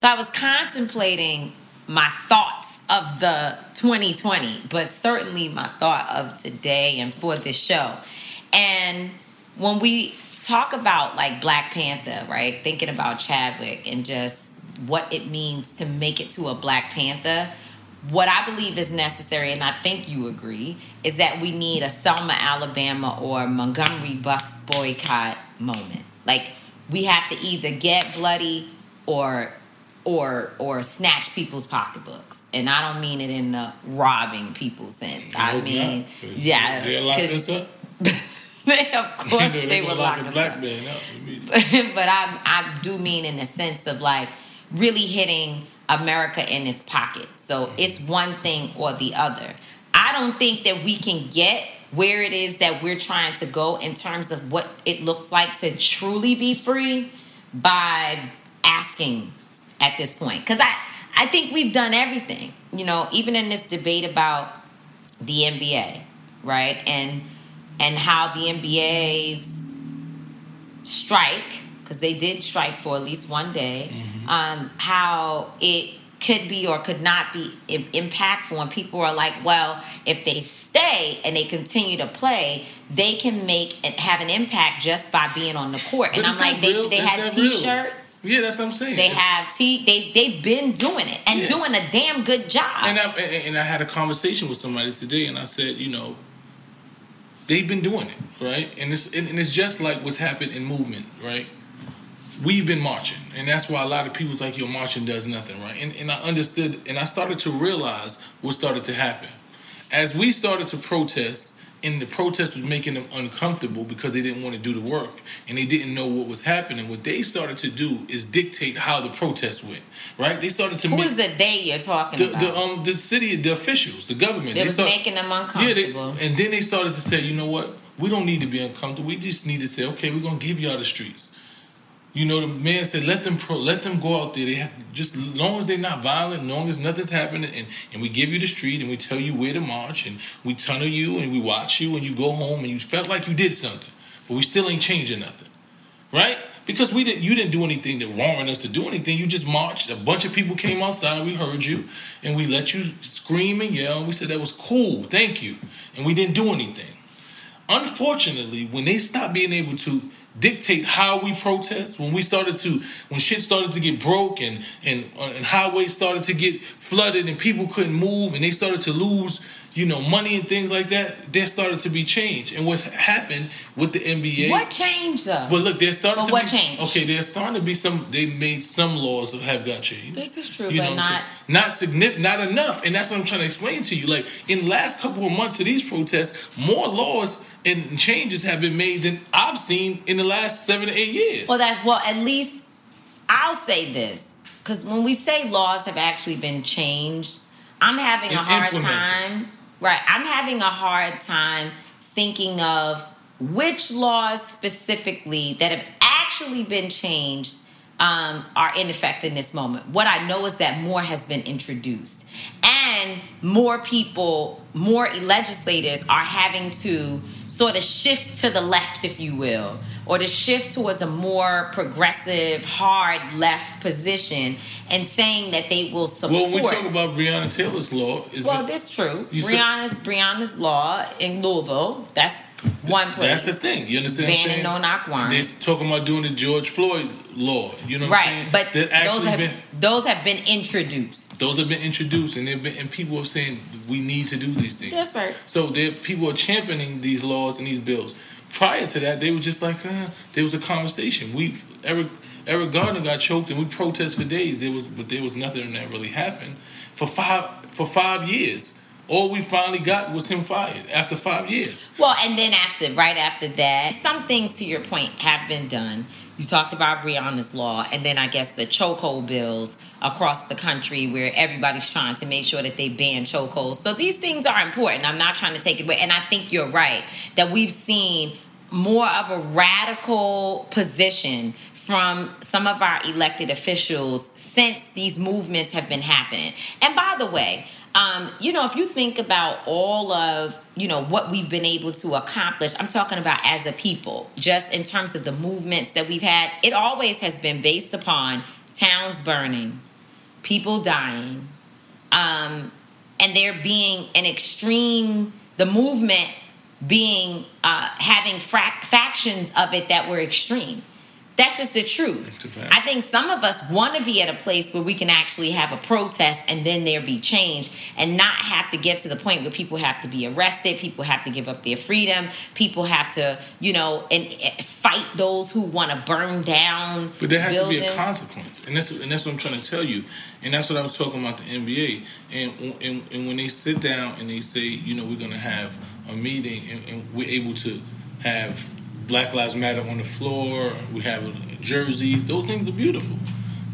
So I was contemplating my thoughts of the 2020, but certainly my thought of today and for this show. And when we talk about like Black Panther, right? Thinking about Chadwick and just what it means to make it to a Black Panther, what I believe is necessary, and I think you agree, is that we need a Selma, Alabama or Montgomery bus boycott moment. Like we have to either get bloody or or or snatch people's pocketbooks. And I don't mean it in the robbing people sense. I mean, yeah, They lock us up. they, of course they lock lock us black up. man up but I I do mean in the sense of like really hitting America in its pocket. So mm-hmm. it's one thing or the other. I don't think that we can get where it is that we're trying to go in terms of what it looks like to truly be free by asking at this point. Because I, I think we've done everything, you know, even in this debate about the NBA, right? And and how the NBA's strike, because they did strike for at least one day, um, how it could be or could not be impactful. And people are like, well, if they stay and they continue to play, they can make and have an impact just by being on the court. And But I'm like, that they, they Is had real? t-shirts. Yeah, that's what I'm saying. They have t. They they've been doing it and Yeah. doing a damn good job. And I, and I had a conversation with somebody today, and I said, you know, they've been doing it, right? And it's and, and it's just like what's happened in movement, right? We've been marching, and that's why a lot of people's like, "Your marching does nothing," right? And and I understood, and I started to realize what started to happen. as we started to protest, and the protest was making them uncomfortable because they didn't want to do the work and they didn't know what was happening. What they started to do is dictate how the protest went. Right? They started to Who is the they you're talking the, about? the um the city, the officials, the government. They was start- making them Yeah, uncomfortable. they, and then they started to say, you know what? We don't need to be uncomfortable. We just need to say, okay, we're gonna give y'all the streets. You know, the man said, let them pro, let them go out there. They have just as long as they're not violent, as long as nothing's happening, and, and we give you the street and we tell you where to march and we tunnel you and we watch you and you go home and you felt like you did something, but we still ain't changing nothing, right? Because we didn't, you didn't do anything that warranted us to do anything. You just marched. A bunch of people came outside. We heard you, and we let you scream and yell. We said that was cool. Thank you, and we didn't do anything. Unfortunately, when they stopped being able to dictate how we protest, when we started to, when shit started to get broke and and uh, and highways started to get flooded and people couldn't move and they started to lose, you know, money and things like that, there started to be change. And what happened with the NBA? What changed though? But look, there started But to what be changed? okay. There's starting to be some. They made some laws that have got changed. This is true, You but I'm not. not significant, not enough, and that's what I'm trying to explain to you. Like in the last couple of months of these protests, more laws and changes have been made than I've seen in the last seven to eight years. Well, that's well. At least I'll say this because when we say laws have actually been changed, I'm having a hard time. Right, I'm having a hard time thinking of which laws specifically that have actually been changed um, are in effect in this moment. What I know is that more has been introduced, and more people, more legislators are having to sort of shift to the left, if you will, or to shift towards a more progressive, hard left position, and saying that they will support. well, when we talk about Breonna Taylor's law, is well, that's true. Said- Breonna's Breonna's law in Louisville. That's one place. that's the thing. You understand? what I'm Banning saying? no knock warrants. They're talking about doing the George Floyd law. You know what I'm right, saying? but That those have been those have been introduced. those have been introduced, and they've been and people are saying we need to do these things. That's right. So there, people are championing these laws and these bills. Prior to that, they were just like, uh, there was a conversation. We Eric Eric Garner got choked, and we protested for days. There was, but there was nothing that really happened for five for five years. All we finally got was him fired after five years. Well, and then after, right after that, some things to your point have been done. You talked about Breonna's law, and then I guess the chokehold bills across the country where everybody's trying to make sure that they ban chokeholds. So these things are important. I'm not trying to take it away. And I think you're right that we've seen more of a radical position from some of our elected officials since these movements have been happening. And by the way, um, you know, if you think about all of, you know, what we've been able to accomplish, I'm talking about as a people, just in terms of the movements that we've had, it always has been based upon towns burning, people dying, um, and there being an extreme, the movement being, uh, having frac- factions of it that were extreme. That's just the truth. I think some of us want to be at a place where we can actually have a protest and then there be change and not have to get to the point where people have to be arrested, people have to give up their freedom, people have to, you know, and, and fight those who want to burn down. But there has to be a consequence, and that's and that's what I'm trying to tell you, and that's what I was talking about the NBA, and and, and when they sit down and they say, you know, we're gonna have a meeting, and, and we're able to have Black Lives Matter on the floor, we have jerseys, those things are beautiful,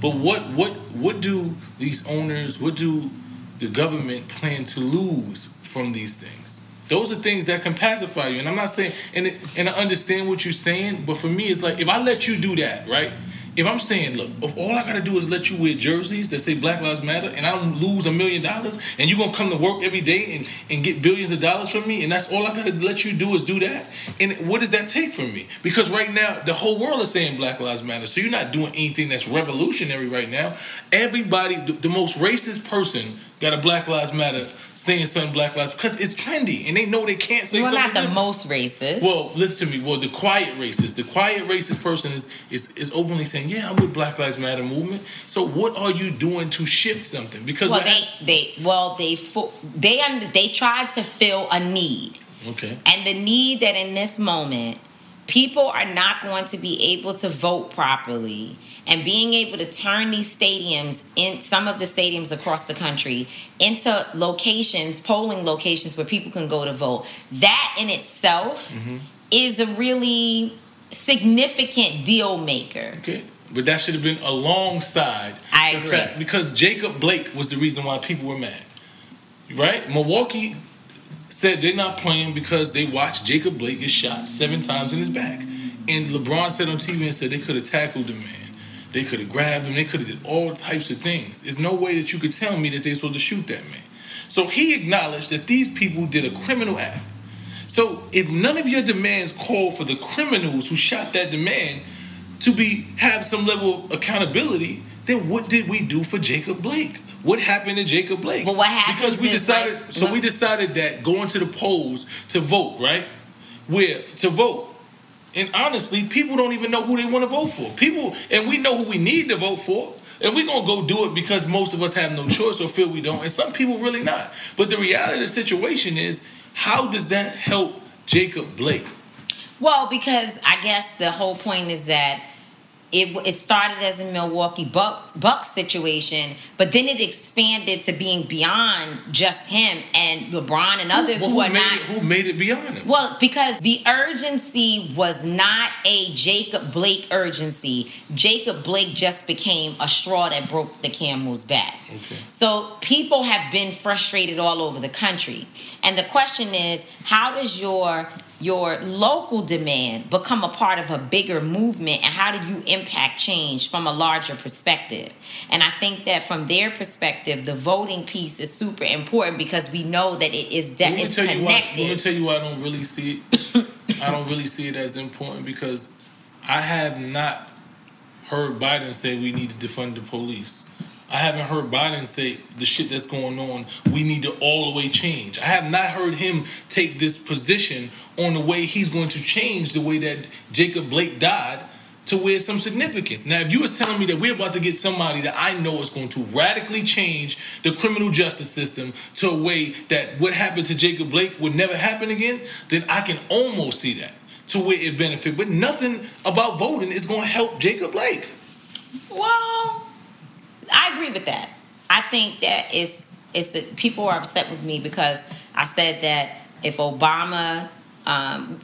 but what what what do these owners, what do the government plan to lose from these things? Those are things that can pacify you. And I'm not saying, and it, and I understand what you're saying, but for me, it's like if I let you do that, right? If I'm saying, look, if all I gotta do is let you wear jerseys that say Black Lives Matter, and I lose a million dollars, and you're gonna come to work every day and, and get billions of dollars from me, and that's all I gotta let you do is do that. And what does that take from me? Because right now, the whole world is saying Black Lives Matter, so you're not doing anything that's revolutionary right now. Everybody, the, the most racist person, got a Black Lives Matter saying something Black Lives because it's trendy, and they know they can't say something. not the different. most racist. Well, listen to me. Well, the quiet racist, the quiet racist person is is is openly saying, "Yeah, I'm with Black Lives Matter movement." So, what are you doing to shift something? Because well, they, they, well, they, fo- they, under, they tried to fill a need. okay, And the need that in this moment people are not going to be able to vote properly and being able to turn these stadiums in some of the stadiums across the country into locations polling locations where people can go to vote that in itself Mm-hmm. is a really significant deal maker Okay. But that should have been alongside I agree. fact because Jacob Blake was the reason why people were mad. Right? Milwaukee said they're not playing because they watched Jacob Blake get shot seven times in his back. And LeBron said on TV and said they could have tackled the man. They could have grabbed him. They could have did all types of things. There's no way that you could tell me that they're supposed to shoot that man. So he acknowledged that these people did a criminal act. So if none of your demands call for the criminals who shot that demand to be have some level of accountability, then what did we do for Jacob Blake? What happened to Jacob Blake? But what happens Because we decided so we decided that going to the polls to vote, right? Where to vote. And honestly, people don't even know who they want to vote for. People and we know who we need to vote for. And we're gonna go do it because most of us have no choice or feel we don't. And some people really not. But the reality of the situation is, how does that help Jacob Blake? Well, because I guess the whole point is that it, it started as a Milwaukee Bucks, Bucks situation, but then it expanded to being beyond just him and LeBron and others Well, who, who are not. it, who made it beyond him? Well, because the urgency was not a Jacob Blake urgency. Jacob Blake just became a straw that broke the camel's back. Okay. So people have been frustrated all over the country. And the question is, how does your your local demand become a part of a bigger movement and how do you impact change from a larger perspective? And I think that from their perspective, the voting piece is super important because we know that it is that Let me it's tell you why. Let me tell you why I don't really see it. I don't really see it as important because I have not heard Biden say we need to defund the police. I haven't heard Biden say the shit that's going on, we need to all the way change. I have not heard him take this position on the way he's going to change the way that Jacob Blake died to where some significance. Now, if you was telling me that we're about to get somebody that I know is going to radically change the criminal justice system to a way that what happened to Jacob Blake would never happen again, then I can almost see that to where it benefit. But nothing about voting is going to help Jacob Blake. Well, I agree with that. I think that it's it's that people are upset with me because I said that if Obama, um,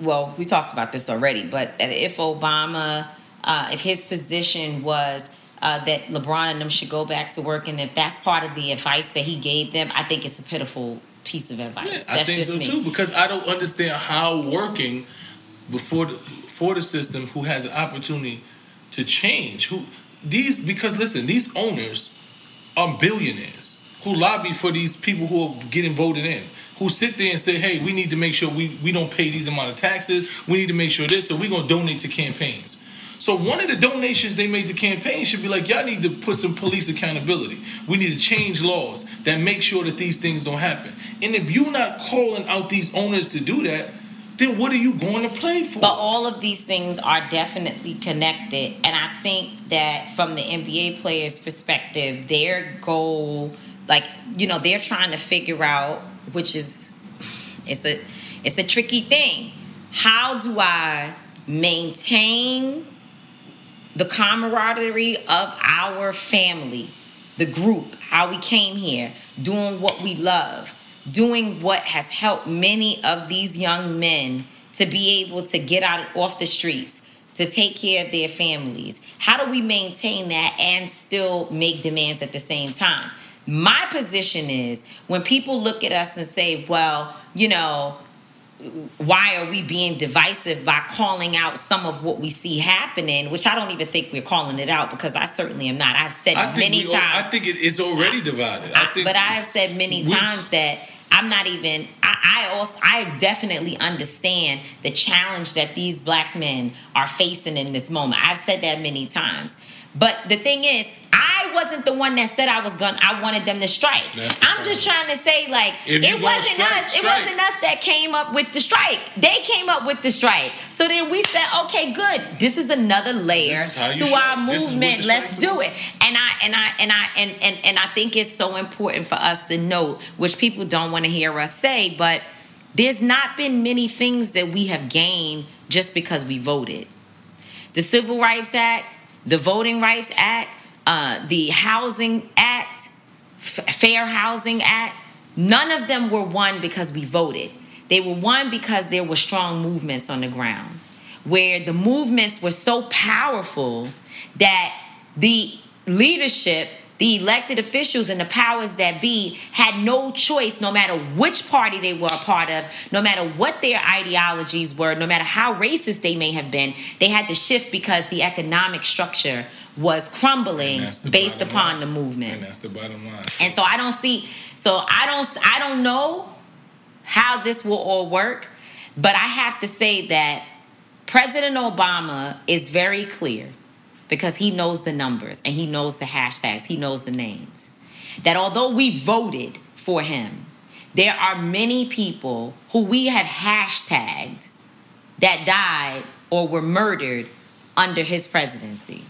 well, we talked about this already, but that if Obama, uh, if his position was uh, that LeBron and them should go back to work, and if that's part of the advice that he gave them, I think it's a pitiful piece of advice. I that's think so me. too because I don't understand how working before the, for the system who has an opportunity to change who these because listen these owners are billionaires who lobby for these people who are getting voted in who sit there and say hey we need to make sure we, we don't pay these amount of taxes we need to make sure this so we're to donate to campaigns so one of the donations they made to campaigns should be like, y'all need to put some police accountability. We need to change laws that make sure that these things don't happen. And if you're not calling out these owners to do that, then what are you going to play for? But all of these things are definitely connected. And I think that from the NBA players' perspective, their goal, like, you know, they're trying to figure out, which is it's a it's a tricky thing. How do I maintain the camaraderie of our family, the group, how we came here, doing what we love, doing what has helped many of these young men to be able to get out off the streets, to take care of their families. How do we maintain that and still make demands at the same time? My position is when people look at us and say, well, you know, why are we being divisive by calling out some of what we see happening, which I don't even think we're calling it out because I certainly am not. I've said many all- times. I think it is already divided. I I- think but I have said many we- times that I'm not even. I, I also I definitely understand the challenge that these black men are facing in this moment. I've said that many times. But the thing is, I wasn't the one that said I was to I wanted them to strike. The I'm just trying to say, like, If it wasn't strike, us. It wasn't us that came up with the strike. They came up with the strike. So then we said, okay, good. This is another layer is to strike. our This is what movement. Let's do it. And I and I and I and and and I think it's so important for us to note, which people don't want to hear us say, but there's not been many things that we have gained just because we voted. The Civil Rights Act, the Voting Rights Act, uh, the Housing Act, Fair Housing Act, none of them were won because we voted. They were won because there were strong movements on the ground, where the movements were so powerful that the leadership the elected officials and the powers that be had no choice, no matter which party they were a part of, no matter what their ideologies were, no matter how racist they may have been, they had to shift because the economic structure was crumbling based upon line. the movement. And that's the bottom line. And so I don't see, so I don't, I don't know how this will all work, but I have to say that President Obama is very clear because he knows the numbers and he knows the hashtags, he knows the names. That although we voted for him, there are many people who we have hashtagged that died or were murdered under his presidency.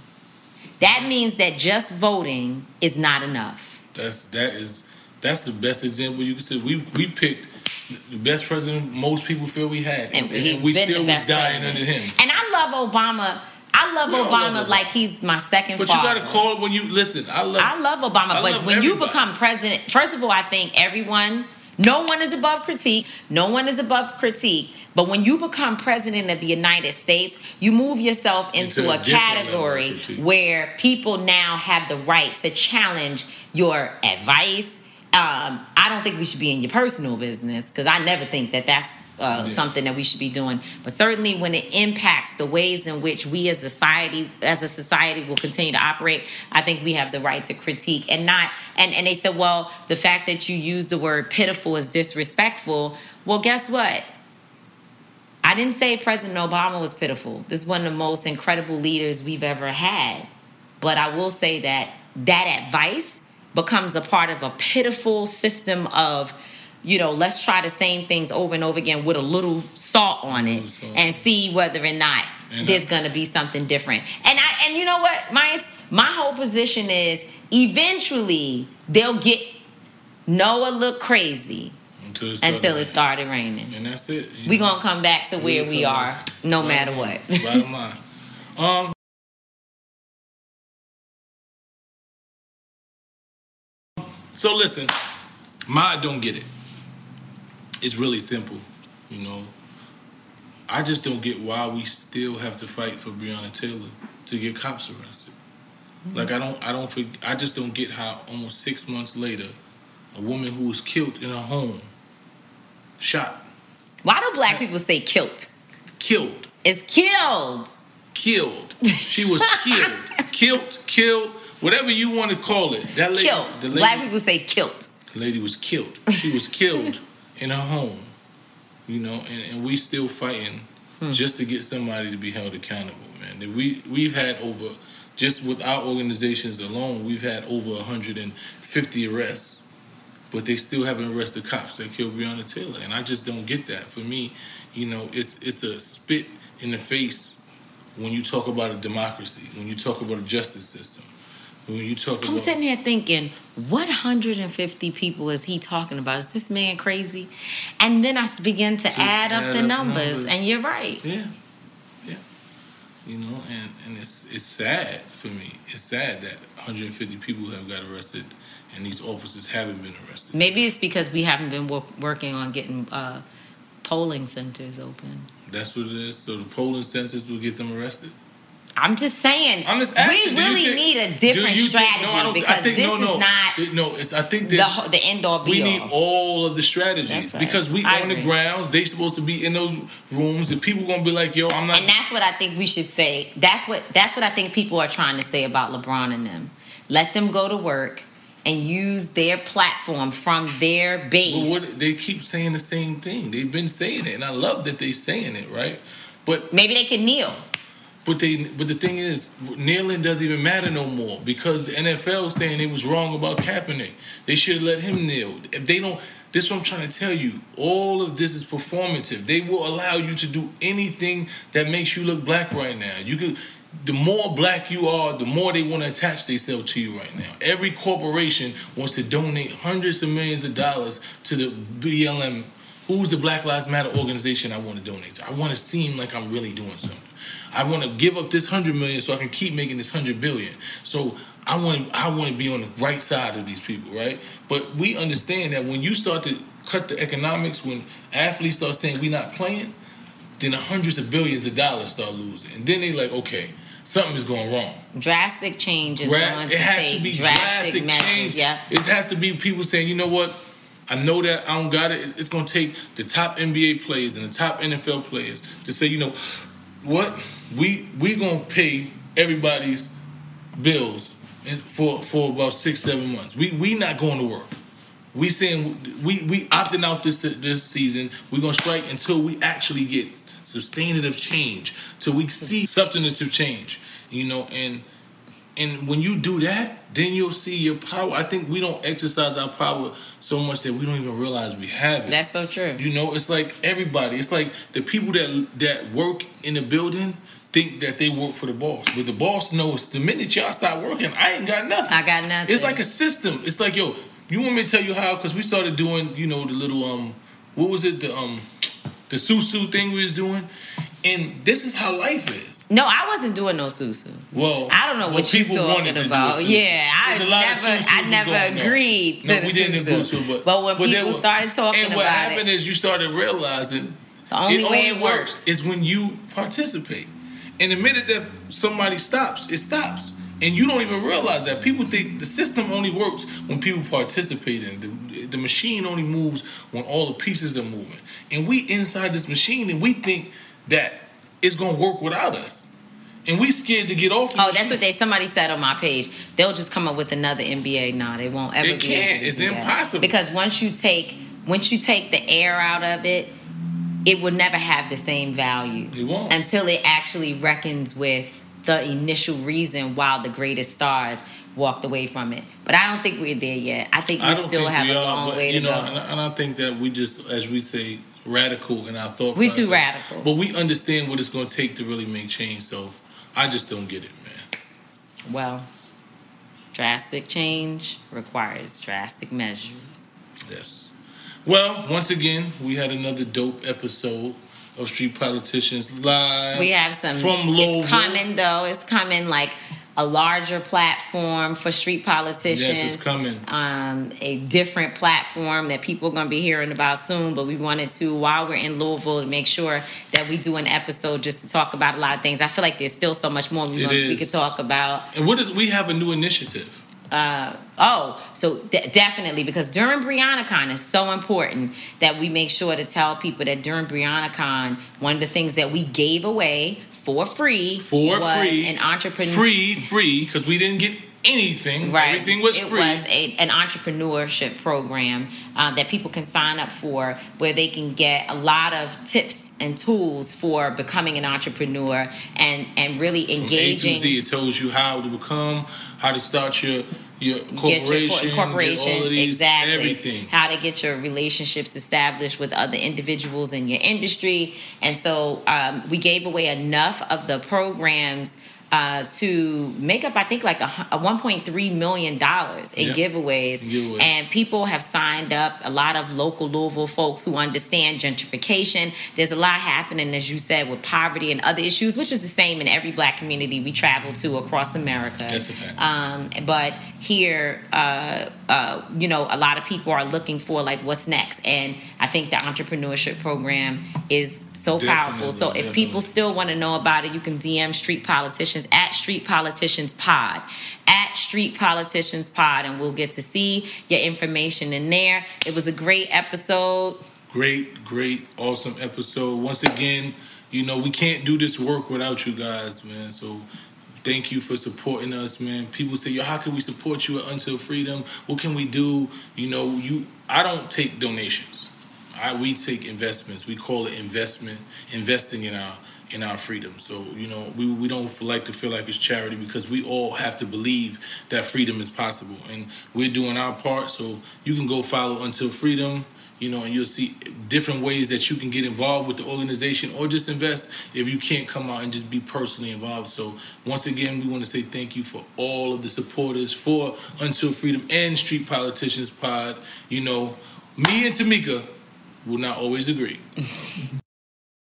That means that just voting is not enough. That's that is that's the best example you can say. We we picked the best president most people feel we had, and, And he's we still was dying president. under him. And I love Obama. I love We Obama love like he's my second But you gotta call when you listen. I love I love Obama, I but love when you become president, first of all, I think everyone, no one is above critique. No one is above critique. But when you become president of the United States, you move yourself into, Into a a, different level of category where people now have the right to challenge your advice. Um, I don't think we should be in your personal business because I never think that that's uh, Yeah. something that we should be doing. But certainly, when it impacts the ways in which we as a society, as a society, will continue to operate, I think we have the right to critique and not. And and they said, well, the fact that you use the word pitiful is disrespectful. Well, guess what? I didn't say President Obama was pitiful. This is one of the most incredible leaders we've ever had. But I will say that that advice becomes a part of a pitiful system of, you know, let's try the same things over and over again with a little salt on it and see whether or not And uh, there's I- going to be something different. And I and you know what, my my whole position is eventually they'll get Noah look crazy until it until started it started raining. and that's it. We're know. gonna come back to where we are, no Bottom matter line. what. Bottom line. Um. So listen, my don't get it. It's really simple, you know. I just don't get why we still have to fight for Breonna Taylor to get cops arrested. Like I don't, I don't, I just don't get how almost six months later, a woman who was killed in her home, shot, Why do black people say killed? killed, It's killed. killed. She was killed, killed, killed, whatever you want to call it. That lady, Killed. the lady, Black people say killed. the lady was killed. She was killed in her home. You know, and, and we still fighting Hmm. just to get somebody to be held accountable, man. We we've had over just with our organizations alone, we've had over 150 arrests, but they still haven't arrested cops that killed Breonna Taylor, and I just don't get that. For me, you know, it's it's a spit in the face when you talk about a democracy, when you talk about a justice system, when you talk I'm about sitting here thinking, what 150 people is he talking about? Is this man crazy? And then I begin to Just add up the up numbers, numbers. and you're right. Yeah, yeah. You know, and and it's it's sad for me. It's sad that 150 people have got arrested, and these officers haven't been arrested. Maybe it's because we haven't been wo- working on getting uh, polling centers open. That's what it is. So the polling centers will get them arrested. I'm just saying, I'm just asking. we really think- need a different you think- strategy no, because think- this no, no. is not It- no. It's I think the, that ho- the end all be we all. need all of the strategies right. because we I on the grounds. They supposed to be in those rooms, and people gonna be like, "Yo, I'm not." And that's what I think we should say. That's what that's what I think people are trying to say about LeBron and them. Let them go to work and use their platform from their base. what they keep saying the same thing. They've been saying it, and I love that they're saying it, right? But maybe they can kneel. But they, but the thing is, kneeling doesn't even matter no more because the NFL saying they was wrong about Kaepernick. They should have let him kneel. If they don't, this is what I'm trying to tell you. All of this is performative. They will allow you to do anything that makes you look black right now. You could. The more black you are, the more they want to attach themselves to you right now. Every corporation wants to donate hundreds of millions of dollars to the BLM Who's the Black Lives Matter organization I want to donate to? I want to seem like I'm really doing something. I want to give up this hundred million so I can keep making this hundred billion. So I want I want to be on the right side of these people, right? But we understand that when you start to cut the economics, when athletes start saying we're not playing, then the hundreds of billions of dollars start losing, and then they're like, okay, something is going wrong. Drastic change is Ra- going to it has to be drastic, drastic measures. change. Yeah. It has to be people saying, you know what? I know that I don't got it. It's going to take the top NBA players and the top NFL players to say, you know, what we we going to pay everybody's bills for for about six seven months. We we not going to work. We saying we we opting out this this season. We're gonna strike until we actually get substantive change, till we see substantive change. You know, and and when you do that, then you'll see your power. I think we don't exercise our power so much that we don't even realize we have it. That's so true. You know, it's like everybody. It's like the people that that work in the building think that they work for the boss, but the boss knows the minute y'all start working, I ain't got nothing. I got nothing. It's like a system. It's like yo, you want me to tell you how? Because we started doing, you know, the little um, what was it? The um, the susu thing we was doing, and this is how life is. No, I wasn't doing no susu. Well, I don't know well, what you people talking wanted to do about. Yeah, I never, I never agreed to No, the we didn't susu. susu, but but when but people was- started talking about it. and what about happened it, is you started realizing The only it way only it works works. is when you participate. And the minute that somebody stops, it stops. And you don't even realize that. People think the system only works when people participate in it. The, the machine only moves when all the pieces are moving. And we inside this machine and we think that it's gonna work without us. And we scared to get off the Oh, machine. that's what they somebody said on my page. They'll just come up with another NBA. Nah, they won't ever They be can't. It's that. impossible. Because once you take once you take the air out of it, it will never have the same value. It won't. Until it actually reckons with the initial reason why the greatest stars walked away from it. But I don't think we're there yet. I think we I still think have we a are, long but, way to know, go. And, I- and I think that we just, as we say, radical in our thought. We too process. radical. But we understand what it's going to take to really make change. So I just don't get it, man. Well, drastic change requires drastic measures. Yes. Well, once again, we had another dope episode of Street Politicians live. We have some. from Louisville. It's coming though. It's coming like a larger platform for street politicians. Yes, it's coming. Um, a different platform that people are going to be hearing about soon. But we wanted to, while we're in Louisville, to make sure that we do an episode just to talk about a lot of things. I feel like there's still so much more we, we could talk about. And what is we have a new initiative. Uh, oh, so de- definitely because during BreonnaCon is so important that we make sure to tell people that during BreonnaCon, one of the things that we gave away for free For was free. an entrepreneur Free, free, because we didn't get anything. Right. Everything was it free. was a, an entrepreneurship program uh, that people can sign up for where they can get a lot of tips and tools for becoming an entrepreneur and, and really From A to engaging. Z, it tells you how to become, how to start your your Get corporation, your corporation, these, exactly. everything. How to get your relationships established with other individuals in your industry, and so um, we gave away enough of the programs uh, to make up, I think, like a, a 1.3 million dollars in Yeah. giveaways, Giveaways. and people have signed up. A lot of local Louisville folks who understand gentrification. There's a lot happening, as you said, with poverty and other issues, which is the same in every black community we travel to across America. That's a fact. Um, but here, uh, uh, you know, a lot of people are looking for like what's next, and I think the entrepreneurship program is so powerful. So if people still want to know about it, you can DM Street Politicians at Street Politicians Pod, at Street Politicians Pod, and we'll get to see your information in there. It was a great episode. Great, great, awesome episode. Once again, you know, we can't do this work without you guys, man. So thank you for supporting us, man. People say, yo, how can we support you at Until Freedom? What can we do? You know, you I don't take donations. I we take investments. We call it investment, investing in our in our freedom. So, you know, we, we don't like to feel like it's charity because we all have to believe that freedom is possible. And we're doing our part. So you can go follow Until Freedom you know, and you'll see different ways that you can get involved with the organization or just invest if you can't come out and just be personally involved. So once again, we want to say thank you for all of the supporters for Until Freedom and Street Politicians Pod. You know, me and Tamika, will not always agree.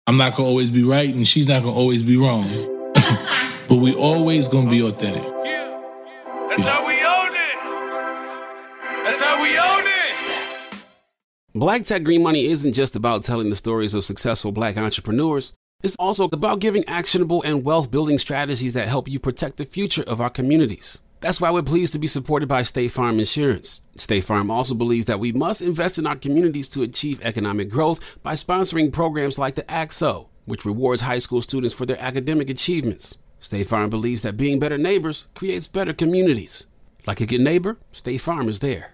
I'm not gonna always be right, and she's not gonna always be wrong. but we always gonna be authentic. That's how we own it. That's how we own it. Black Tech Green Money isn't just about telling the stories of successful black entrepreneurs. It's also about giving actionable and wealth building strategies that help you protect the future of our communities. That's why we're pleased to be supported by State Farm Insurance. State Farm also believes that we must invest in our communities to achieve economic growth by sponsoring programs like the ACT-SO, which rewards high school students for their academic achievements. State Farm believes that being better neighbors creates better communities. Like a good neighbor, State Farm is there.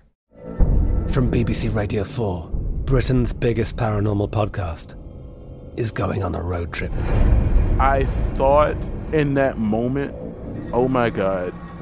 From BBC Radio 4, Britain's biggest paranormal podcast is going on a road trip. I thought in that moment, oh my God,